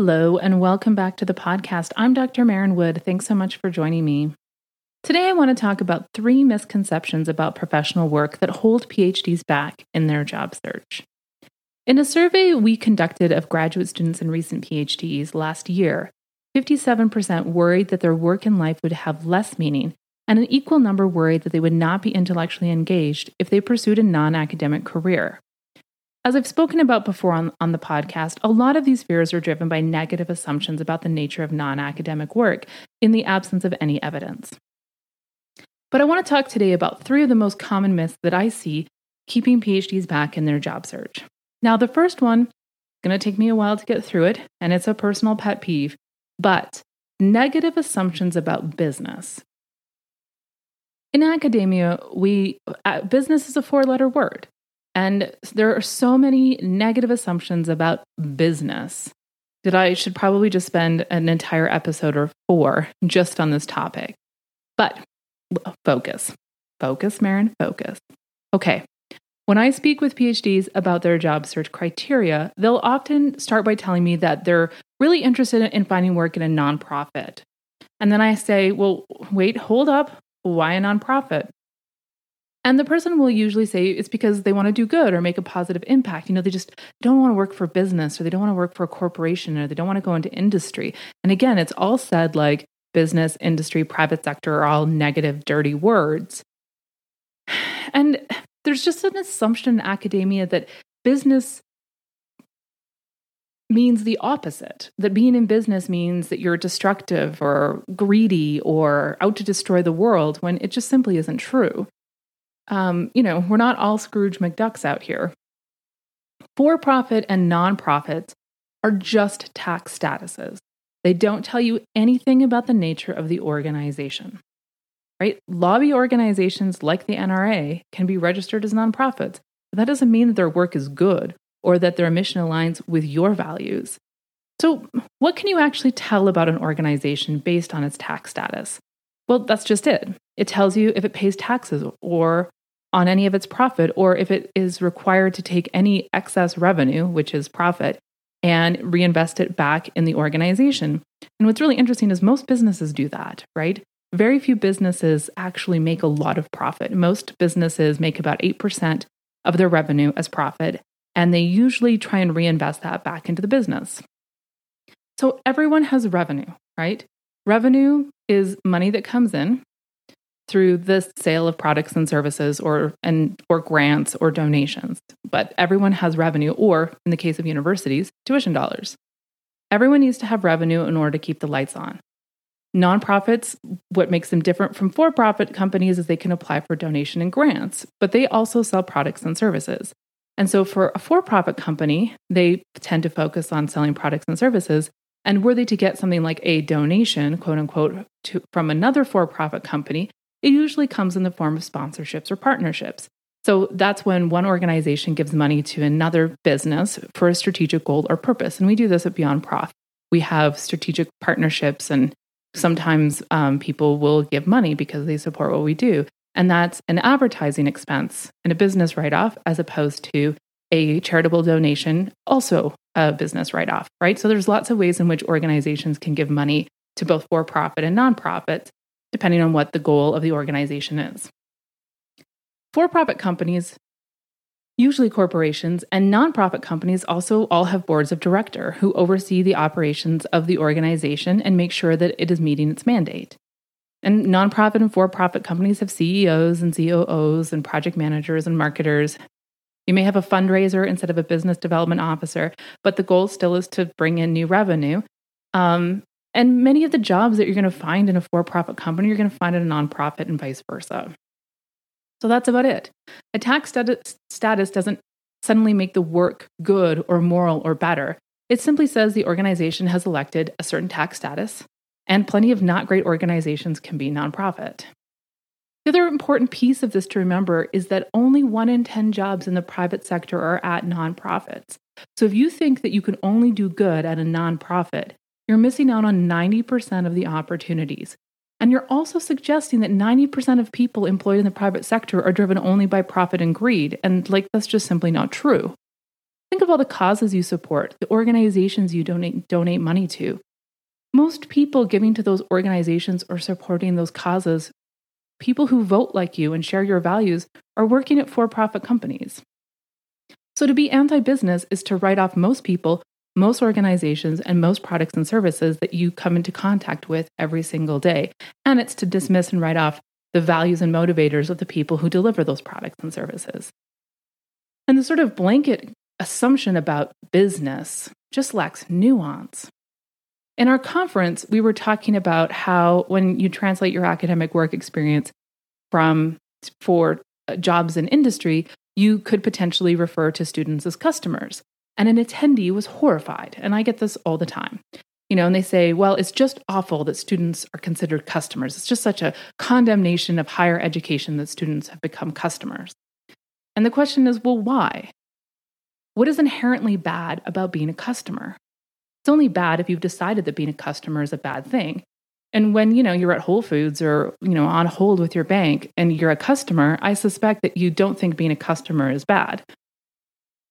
Hello, and welcome back to the podcast. I'm Dr. Maren Wood. Thanks so much for joining me. Today, I want to talk about three misconceptions about professional work that hold PhDs back in their job search. In a survey we conducted of graduate students and recent PhDs last year, 57% worried that their work in life would have less meaning, and an equal number worried that they would not be intellectually engaged if they pursued a non academic career. As I've spoken about before on, on the podcast, a lot of these fears are driven by negative assumptions about the nature of non academic work in the absence of any evidence. But I want to talk today about three of the most common myths that I see keeping PhDs back in their job search. Now, the first one is going to take me a while to get through it, and it's a personal pet peeve, but negative assumptions about business. In academia, we uh, business is a four-letter word, and there are so many negative assumptions about business that I should probably just spend an entire episode or four just on this topic. But focus, focus, Maren, focus. Okay, when I speak with PhDs about their job search criteria, they'll often start by telling me that they're really interested in finding work in a nonprofit. And then I say, well, wait, hold up. Why a nonprofit? And the person will usually say it's because they want to do good or make a positive impact. You know, they just don't want to work for business or they don't want to work for a corporation or they don't want to go into industry. And again, it's all said like business, industry, private sector are all negative, dirty words. And there's just an assumption in academia that business means the opposite that being in business means that you're destructive or greedy or out to destroy the world when it just simply isn't true. Um, you know, we're not all Scrooge McDucks out here. For profit and nonprofits are just tax statuses. They don't tell you anything about the nature of the organization right? Lobby organizations like the NRA can be registered as nonprofits, but that doesn't mean that their work is good or that their mission aligns with your values. So, what can you actually tell about an organization based on its tax status? Well, that's just it. It tells you if it pays taxes or on any of its profit, or if it is required to take any excess revenue, which is profit, and reinvest it back in the organization. And what's really interesting is most businesses do that, right? very few businesses actually make a lot of profit. Most businesses make about 8% of their revenue as profit, and they usually try and reinvest that back into the business. So everyone has revenue, right? Revenue is money that comes in through the sale of products and services or and or grants or donations. But everyone has revenue or in the case of universities, tuition dollars. Everyone needs to have revenue in order to keep the lights on. Nonprofits, what makes them different from for profit companies is they can apply for donation and grants, but they also sell products and services. And so for a for profit company, they tend to focus on selling products and services. And were they to get something like a donation, quote unquote, to, from another for profit company, it usually comes in the form of sponsorships or partnerships. So that's when one organization gives money to another business for a strategic goal or purpose. And we do this at Beyond Prof. We have strategic partnerships and sometimes um, people will give money because they support what we do. And that's an advertising expense and a business write off as opposed to a charitable donation, also a business write off, right? So there's lots of ways in which organizations can give money to both for profit and nonprofit, depending on what the goal of the organization is. For profit companies Usually, corporations and nonprofit companies also all have boards of director who oversee the operations of the organization and make sure that it is meeting its mandate. And nonprofit and for profit companies have CEOs and COOs and project managers and marketers. You may have a fundraiser instead of a business development officer, but the goal still is to bring in new revenue. Um, and many of the jobs that you're going to find in a for profit company, you're going to find in a nonprofit and vice versa. So that's about it. A tax status doesn't suddenly make the work good or moral or better. It simply says the organization has elected a certain tax status, and plenty of not great organizations can be nonprofit. The other important piece of this to remember is that only one in 10 jobs in the private sector are at nonprofits. So if you think that you can only do good at a nonprofit, you're missing out on 90% of the opportunities. And you're also suggesting that 90% of people employed in the private sector are driven only by profit and greed. And like, that's just simply not true. Think of all the causes you support, the organizations you donate, donate money to. Most people giving to those organizations or supporting those causes, people who vote like you and share your values, are working at for profit companies. So, to be anti business is to write off most people most organizations and most products and services that you come into contact with every single day. And it's to dismiss and write off the values and motivators of the people who deliver those products and services. And the sort of blanket assumption about business just lacks nuance. In our conference, we were talking about how when you translate your academic work experience from for jobs in industry, you could potentially refer to students as customers. And an attendee was horrified. And I get this all the time. You know, and they say, well, it's just awful that students are considered customers. It's just such a condemnation of higher education that students have become customers. And the question is, well, why? What is inherently bad about being a customer? It's only bad if you've decided that being a customer is a bad thing. And when, you know, you're at Whole Foods or, you know, on hold with your bank and you're a customer, I suspect that you don't think being a customer is bad.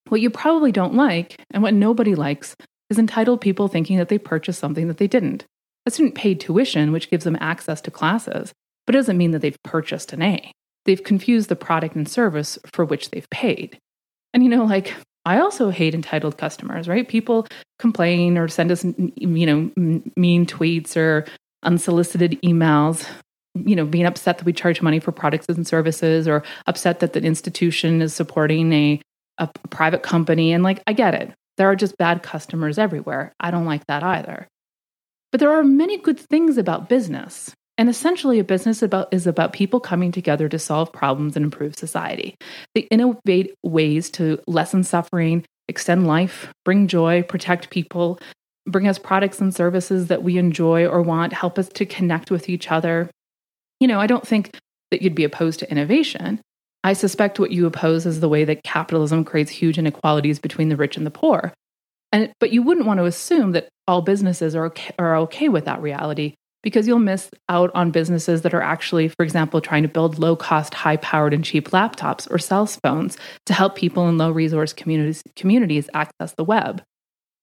What you probably don't like, and what nobody likes, is entitled people thinking that they purchased something that they didn't. A student paid tuition, which gives them access to classes, but it doesn't mean that they've purchased an A. They've confused the product and service for which they've paid. And you know, like, I also hate entitled customers, right? People complain or send us, you know, mean tweets or unsolicited emails, you know, being upset that we charge money for products and services or upset that the institution is supporting a a private company. And like, I get it. There are just bad customers everywhere. I don't like that either. But there are many good things about business. And essentially, a business about, is about people coming together to solve problems and improve society. They innovate ways to lessen suffering, extend life, bring joy, protect people, bring us products and services that we enjoy or want, help us to connect with each other. You know, I don't think that you'd be opposed to innovation. I suspect what you oppose is the way that capitalism creates huge inequalities between the rich and the poor. And, but you wouldn't want to assume that all businesses are okay, are okay with that reality because you'll miss out on businesses that are actually, for example, trying to build low cost, high powered, and cheap laptops or cell phones to help people in low resource communities, communities access the web,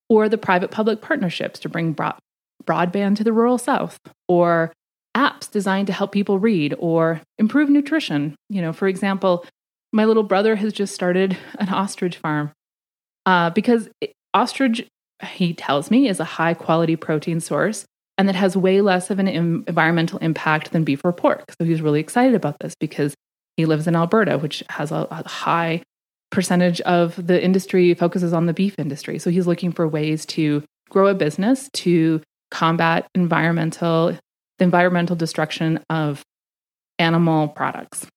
or the private public partnerships to bring broad, broadband to the rural South, or apps designed to help people read or improve nutrition. You know, for example, my little brother has just started an ostrich farm uh, because ostrich, he tells me, is a high quality protein source and that has way less of an Im- environmental impact than beef or pork. So he's really excited about this because he lives in Alberta, which has a, a high percentage of the industry focuses on the beef industry. So he's looking for ways to grow a business to combat environmental the environmental destruction of animal products.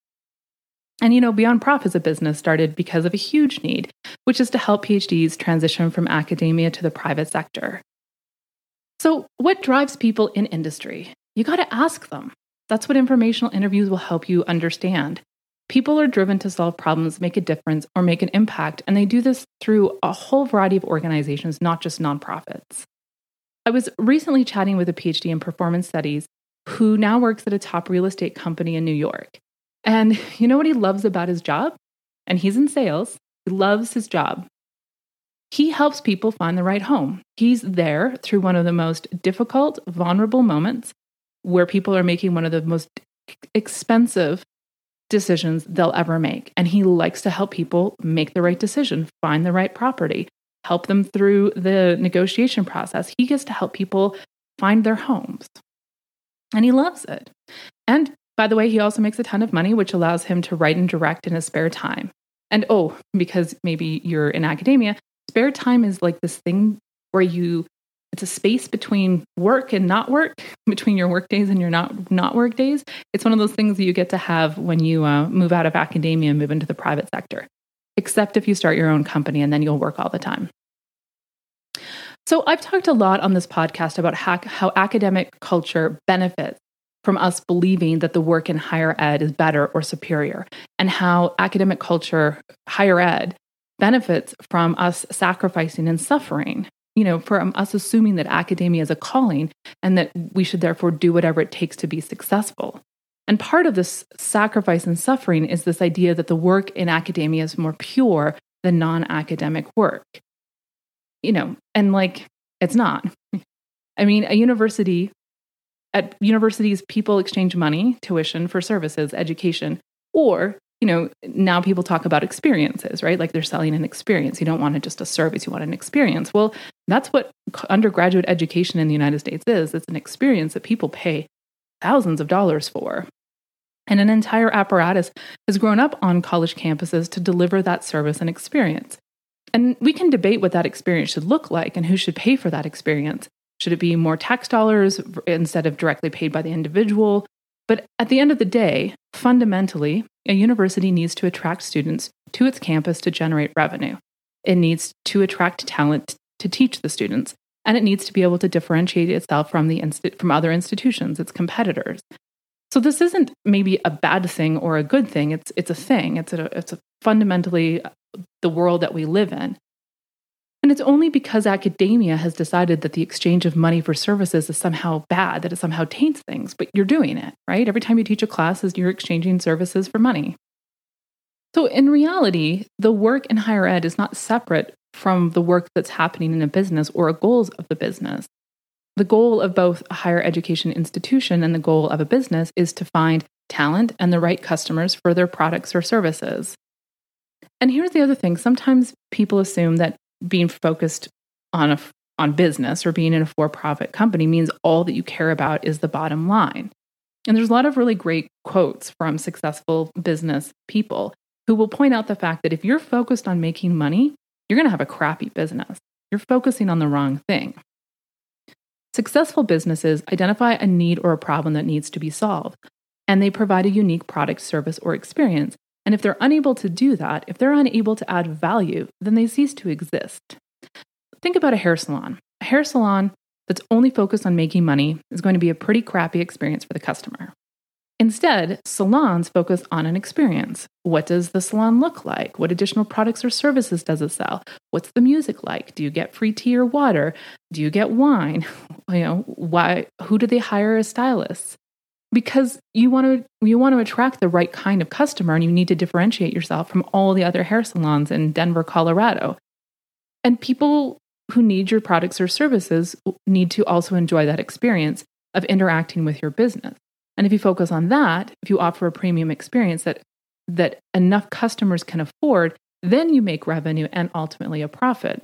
And you know, Beyond Prof as a business started because of a huge need, which is to help PhDs transition from academia to the private sector. So, what drives people in industry? You got to ask them. That's what informational interviews will help you understand. People are driven to solve problems, make a difference, or make an impact, and they do this through a whole variety of organizations, not just nonprofits. I was recently chatting with a PhD in performance studies who now works at a top real estate company in New York. And you know what he loves about his job? And he's in sales. He loves his job. He helps people find the right home. He's there through one of the most difficult, vulnerable moments where people are making one of the most expensive decisions they'll ever make. And he likes to help people make the right decision, find the right property, help them through the negotiation process. He gets to help people find their homes. And he loves it. And by the way, he also makes a ton of money, which allows him to write and direct in his spare time. And oh, because maybe you're in academia, spare time is like this thing where you it's a space between work and not work, between your work days and your not not work days. It's one of those things that you get to have when you uh, move out of academia and move into the private sector except if you start your own company and then you'll work all the time. So, I've talked a lot on this podcast about how, how academic culture benefits from us believing that the work in higher ed is better or superior, and how academic culture, higher ed, benefits from us sacrificing and suffering. You know, from us assuming that academia is a calling and that we should therefore do whatever it takes to be successful. And part of this sacrifice and suffering is this idea that the work in academia is more pure than non academic work. You know, and like it's not. I mean, a university, at universities, people exchange money, tuition for services, education, or you know, now people talk about experiences, right? Like they're selling an experience. You don't want just a service, you want an experience. Well, that's what undergraduate education in the United States is. It's an experience that people pay thousands of dollars for. And an entire apparatus has grown up on college campuses to deliver that service and experience. And we can debate what that experience should look like and who should pay for that experience. Should it be more tax dollars instead of directly paid by the individual? But at the end of the day, fundamentally, a university needs to attract students to its campus to generate revenue. It needs to attract talent to teach the students, and it needs to be able to differentiate itself from, the insti- from other institutions, its competitors. So this isn't maybe a bad thing or a good thing. It's it's a thing. It's a it's a fundamentally uh, the world that we live in. And it's only because academia has decided that the exchange of money for services is somehow bad, that it somehow taints things, but you're doing it, right? Every time you teach a class you're exchanging services for money. So in reality, the work in higher ed is not separate from the work that's happening in a business or a goals of the business. The goal of both a higher education institution and the goal of a business is to find talent and the right customers for their products or services. And here's the other thing sometimes people assume that being focused on a on business or being in a for-profit company means all that you care about is the bottom line. And there's a lot of really great quotes from successful business people who will point out the fact that if you're focused on making money, you're going to have a crappy business. You're focusing on the wrong thing. Successful businesses identify a need or a problem that needs to be solved, and they provide a unique product, service, or experience. And if they're unable to do that, if they're unable to add value, then they cease to exist. Think about a hair salon. A hair salon that's only focused on making money is going to be a pretty crappy experience for the customer. Instead, salons focus on an experience. What does the salon look like? What additional products or services does it sell? What's the music like? Do you get free tea or water? Do you get wine? You know, why who do they hire as stylists? Because you want to you want to attract the right kind of customer and you need to differentiate yourself from all the other hair salons in Denver, Colorado. And people who need your products or services need to also enjoy that experience of interacting with your business. And if you focus on that, if you offer a premium experience that that enough customers can afford, then you make revenue and ultimately a profit.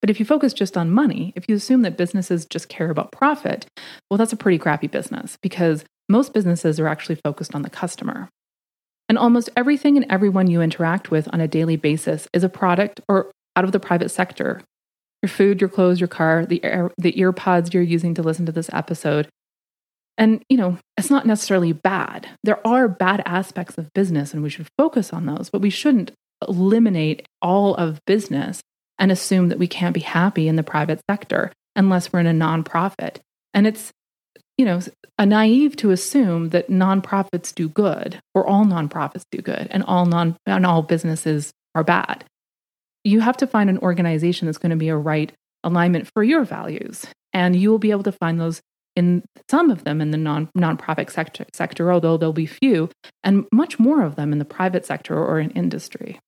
But if you focus just on money, if you assume that businesses just care about profit, well, that's a pretty crappy business because most businesses are actually focused on the customer. And almost everything and everyone you interact with on a daily basis is a product or out of the private sector. Your food, your clothes, your car, the, air, the ear pods you're using to listen to this episode, and, you know, it's not necessarily bad. There are bad aspects of business and we should focus on those, but we shouldn't eliminate all of business and assume that we can't be happy in the private sector unless we're in a nonprofit. And it's, you know, a naive to assume that nonprofits do good or all nonprofits do good and all non and all businesses are bad. You have to find an organization that's going to be a right alignment for your values. And you will be able to find those in some of them in the non nonprofit sector, sector, although there'll be few, and much more of them in the private sector or in industry.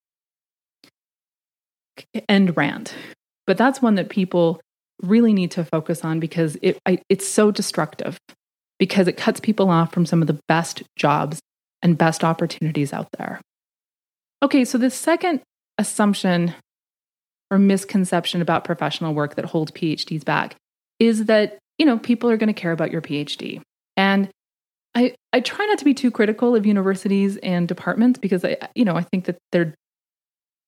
End rant. But that's one that people really need to focus on because it, I, it's so destructive because it cuts people off from some of the best jobs and best opportunities out there. Okay, so the second assumption or misconception about professional work that holds PhDs back is that you know, people are going to care about your PhD. And I, I try not to be too critical of universities and departments because I, you know, I think that their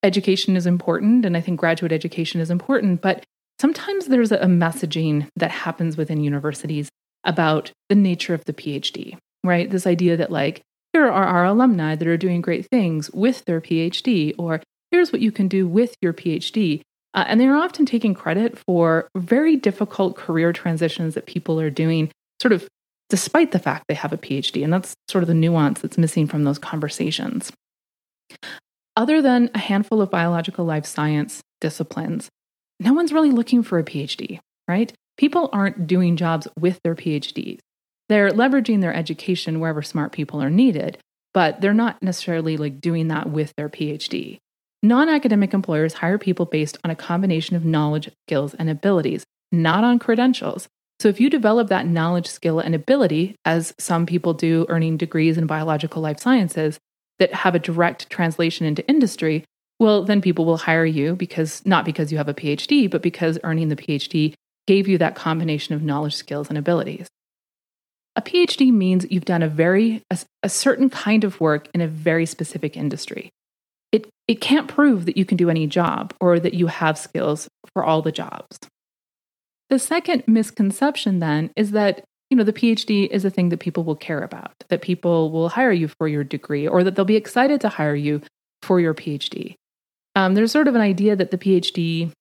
education is important and I think graduate education is important. But sometimes there's a messaging that happens within universities about the nature of the PhD, right? This idea that, like, here are our alumni that are doing great things with their PhD, or here's what you can do with your PhD. Uh, and they're often taking credit for very difficult career transitions that people are doing, sort of despite the fact they have a PhD. And that's sort of the nuance that's missing from those conversations. Other than a handful of biological life science disciplines, no one's really looking for a PhD, right? People aren't doing jobs with their PhDs. They're leveraging their education wherever smart people are needed, but they're not necessarily like doing that with their PhD. Non academic employers hire people based on a combination of knowledge, skills, and abilities, not on credentials. So if you develop that knowledge, skill, and ability, as some people do earning degrees in biological life sciences that have a direct translation into industry, well, then people will hire you because not because you have a PhD, but because earning the PhD gave you that combination of knowledge, skills, and abilities. A PhD means you've done a very a, a certain kind of work in a very specific industry it, can't prove that you can do any job or that you have skills for all the jobs. The second misconception then is that you know the PhD is a thing that people will care about, that people will hire you for your degree, or that they'll be excited to hire you for your PhD. Um, there's sort of an idea that the PhD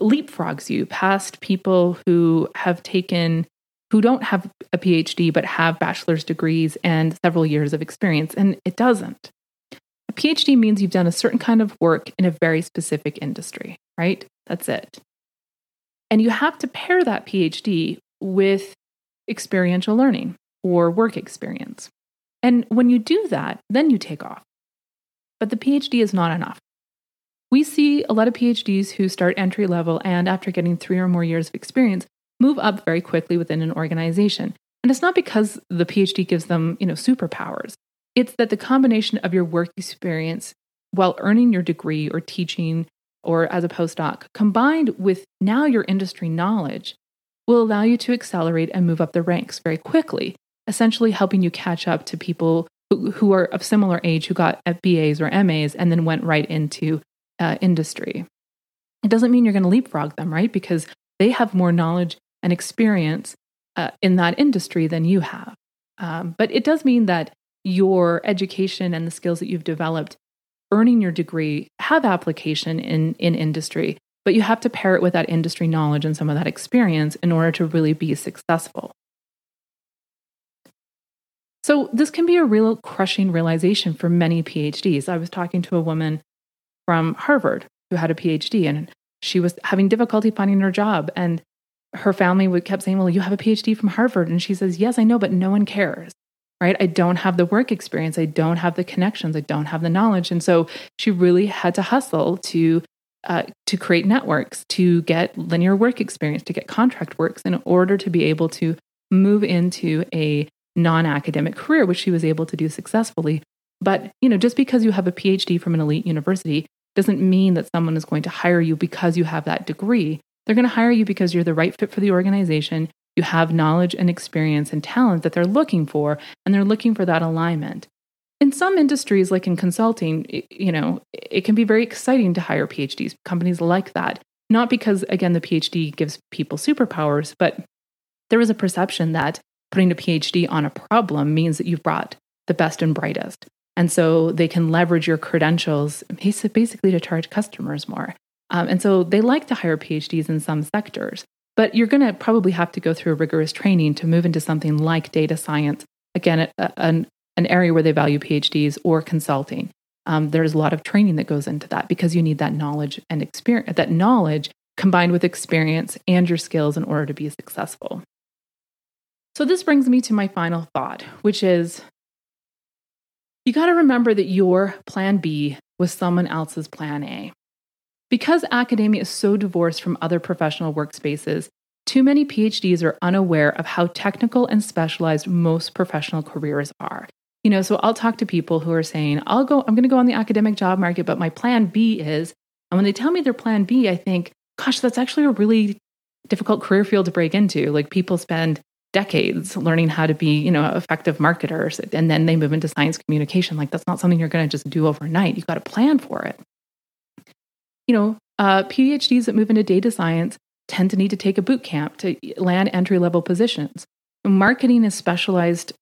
leapfrogs you past people who have taken who don't have a PhD but have bachelor's degrees and several years of experience, and it doesn't. A PhD means you've done a certain kind of work in a very specific industry, right? That's it. And you have to pair that PhD with experiential learning or work experience. And when you do that, then you take off. But the PhD is not enough. We see a lot of PhDs who start entry level and after getting three or more years of experience, move up very quickly within an organization. And it's not because the PhD gives them, you know, superpowers. It's that the combination of your work experience while earning your degree or teaching or as a postdoc, combined with now your industry knowledge, will allow you to accelerate and move up the ranks very quickly, essentially helping you catch up to people who, who are of similar age who got BAs or MAs and then went right into uh, industry. It doesn't mean you're going to leapfrog them, right? Because they have more knowledge and experience uh, in that industry than you have. Um, but it does mean that your education and the skills that you've developed earning your degree have application in, in industry, but you have to pair it with that industry knowledge and some of that experience in order to really be successful. So, this can be a real crushing realization for many PhDs. I was talking to a woman from Harvard who had a PhD and she was having difficulty finding her job. And her family would kept saying, Well, you have a PhD from Harvard. And she says, Yes, I know, but no one cares right? I don't have the work experience. I don't have the connections. I don't have the knowledge. And so she really had to hustle to uh, to create networks, to get linear work experience, to get contract works in order to be able to move into a non-academic career, which she was able to do successfully. But you know, just because you have a PhD from an elite university doesn't mean that someone is going to hire you because you have that degree. They're going to hire you because you're the right fit for the organization you have knowledge and experience and talent that they're looking for, and they're looking for that alignment. In some industries, like in consulting, you know, it can be very exciting to hire PhDs. Companies like that, not because, again, the PhD gives people superpowers, but there is a perception that putting a PhD on a problem means that you've brought the best and brightest. And so they can leverage your credentials basically to charge customers more. Um, and so they like to hire PhDs in some sectors. But you're going to probably have to go through a rigorous training to move into something like data science, again, a, an, an area where they value PhDs or consulting. Um, there's a lot of training that goes into that because you need that knowledge and experience, that knowledge combined with experience and your skills in order to be successful. So, this brings me to my final thought, which is you got to remember that your plan B was someone else's plan A. Because academia is so divorced from other professional workspaces, too many PhDs are unaware of how technical and specialized most professional careers are. You know, so I'll talk to people who are saying, I'll go, I'm going to go on the academic job market, but my plan B is, and when they tell me their plan B, I think, gosh, that's actually a really difficult career field to break into. Like people spend decades learning how to be, you know, effective marketers, and then they move into science communication. Like that's not something you're going to just do overnight. You've got to plan for it you know, uh, PhDs that move into data science tend to need to take a boot camp to land entry level positions. Marketing is specialized,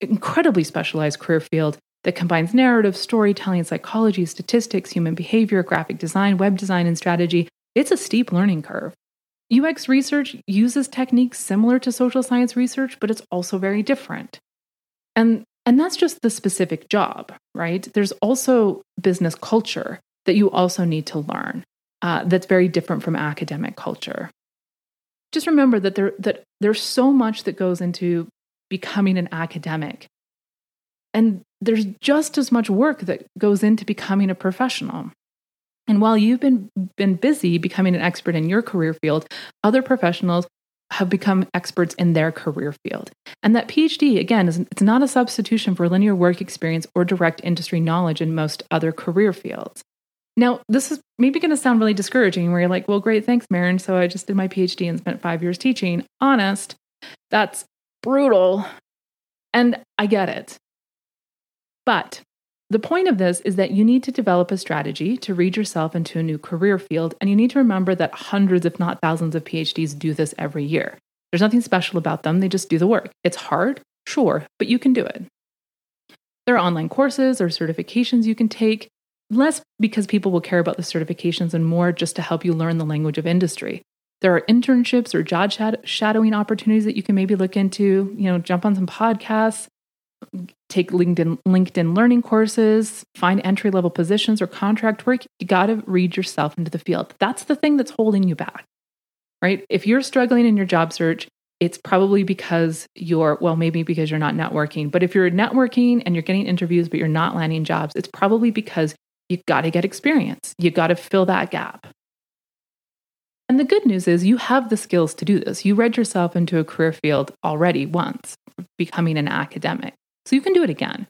incredibly specialized career field that combines narrative, storytelling, psychology, statistics, human behavior, graphic design, web design, and strategy. it's a steep learning curve. UX research uses techniques similar to social science research, but it's also very different. And and that's just the specific job, right? There's also business culture that you also need to learn. Uh, that's very different from academic culture. Just remember that there that there's so much that goes into becoming an academic, and there's just as much work that goes into becoming a professional. And while you've been been busy becoming an expert in your career field, other professionals have become experts in their career field. And that PhD again is it's not a substitution for linear work experience or direct industry knowledge in most other career fields. Now, this is maybe going to sound really discouraging where you're like, well, great, thanks, Maren. So I just did my PhD and spent five years teaching. Honest, that's brutal. And I get it. But the point of this is that you need to develop a strategy to read yourself into a new career field, and you need to remember that hundreds, if not thousands, of PhDs do this every year. There's nothing special about them, they just do the work. It's hard, sure, but you can do it. There are online courses or certifications you can take, less because people will care about the certifications and more just to help you learn the language of industry. There are internships or job shadowing opportunities that you can maybe look into, you know, jump on some podcasts, take LinkedIn LinkedIn learning courses, find entry level positions or contract work, you got to read yourself into the field. That's the thing that's holding you back. Right? If you're struggling in your job search, it's probably because you're well maybe because you're not networking, but if you're networking and you're getting interviews but you're not landing jobs, it's probably because you've got to get experience. You've got to fill that gap. And the good news is you have the skills to do this. You read yourself into a career field already once, becoming an academic. So you can do it again.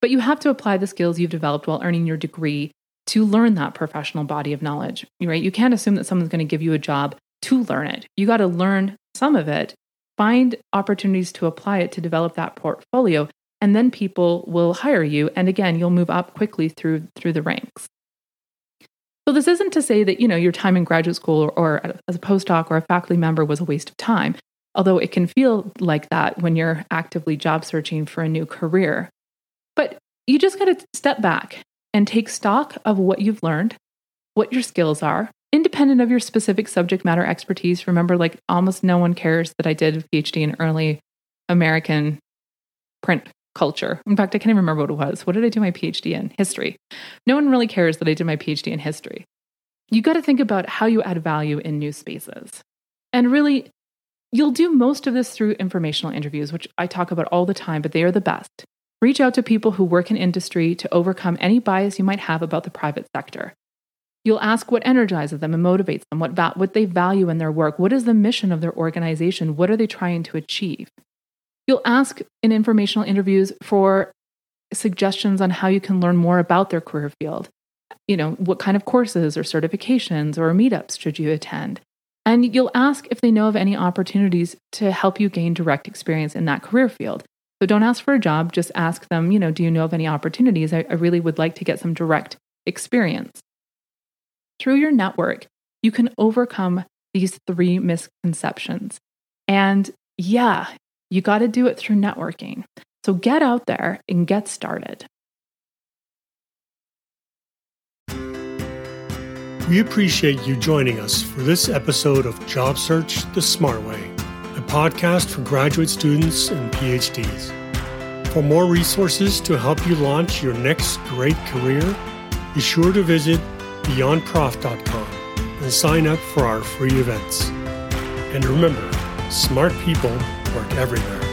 But you have to apply the skills you've developed while earning your degree to learn that professional body of knowledge, right? You can't assume that someone's going to give you a job to learn it. You got to learn some of it, find opportunities to apply it to develop that portfolio, and then people will hire you and again, you'll move up quickly through through the ranks. So this isn't to say that, you know, your time in graduate school or, or as a postdoc or a faculty member was a waste of time although it can feel like that when you're actively job searching for a new career. But you just got to step back and take stock of what you've learned, what your skills are, independent of your specific subject matter expertise. Remember, like almost no one cares that I did a PhD in early American print culture. In fact, I can't even remember what it was. What did I do my PhD in? History. No one really cares that I did my PhD in history. You got to think about how you add value in new spaces. And really, You'll do most of this through informational interviews, which I talk about all the time, but they are the best. Reach out to people who work in industry to overcome any bias you might have about the private sector. You'll ask what energizes them and motivates them, what, va- what they value in their work, what is the mission of their organization, what are they trying to achieve. You'll ask in informational interviews for suggestions on how you can learn more about their career field. You know, what kind of courses or certifications or meetups should you attend? And you'll ask if they know of any opportunities to help you gain direct experience in that career field. So don't ask for a job, just ask them, you know, do you know of any opportunities? I, I really would like to get some direct experience. Through your network, you can overcome these three misconceptions. And yeah, you got to do it through networking. So get out there and get started. We appreciate you joining us for this episode of Job Search the Smart Way, a podcast for graduate students and PhDs. For more resources to help you launch your next great career, be sure to visit beyondprof.com and sign up for our free events. And remember, smart people work everywhere.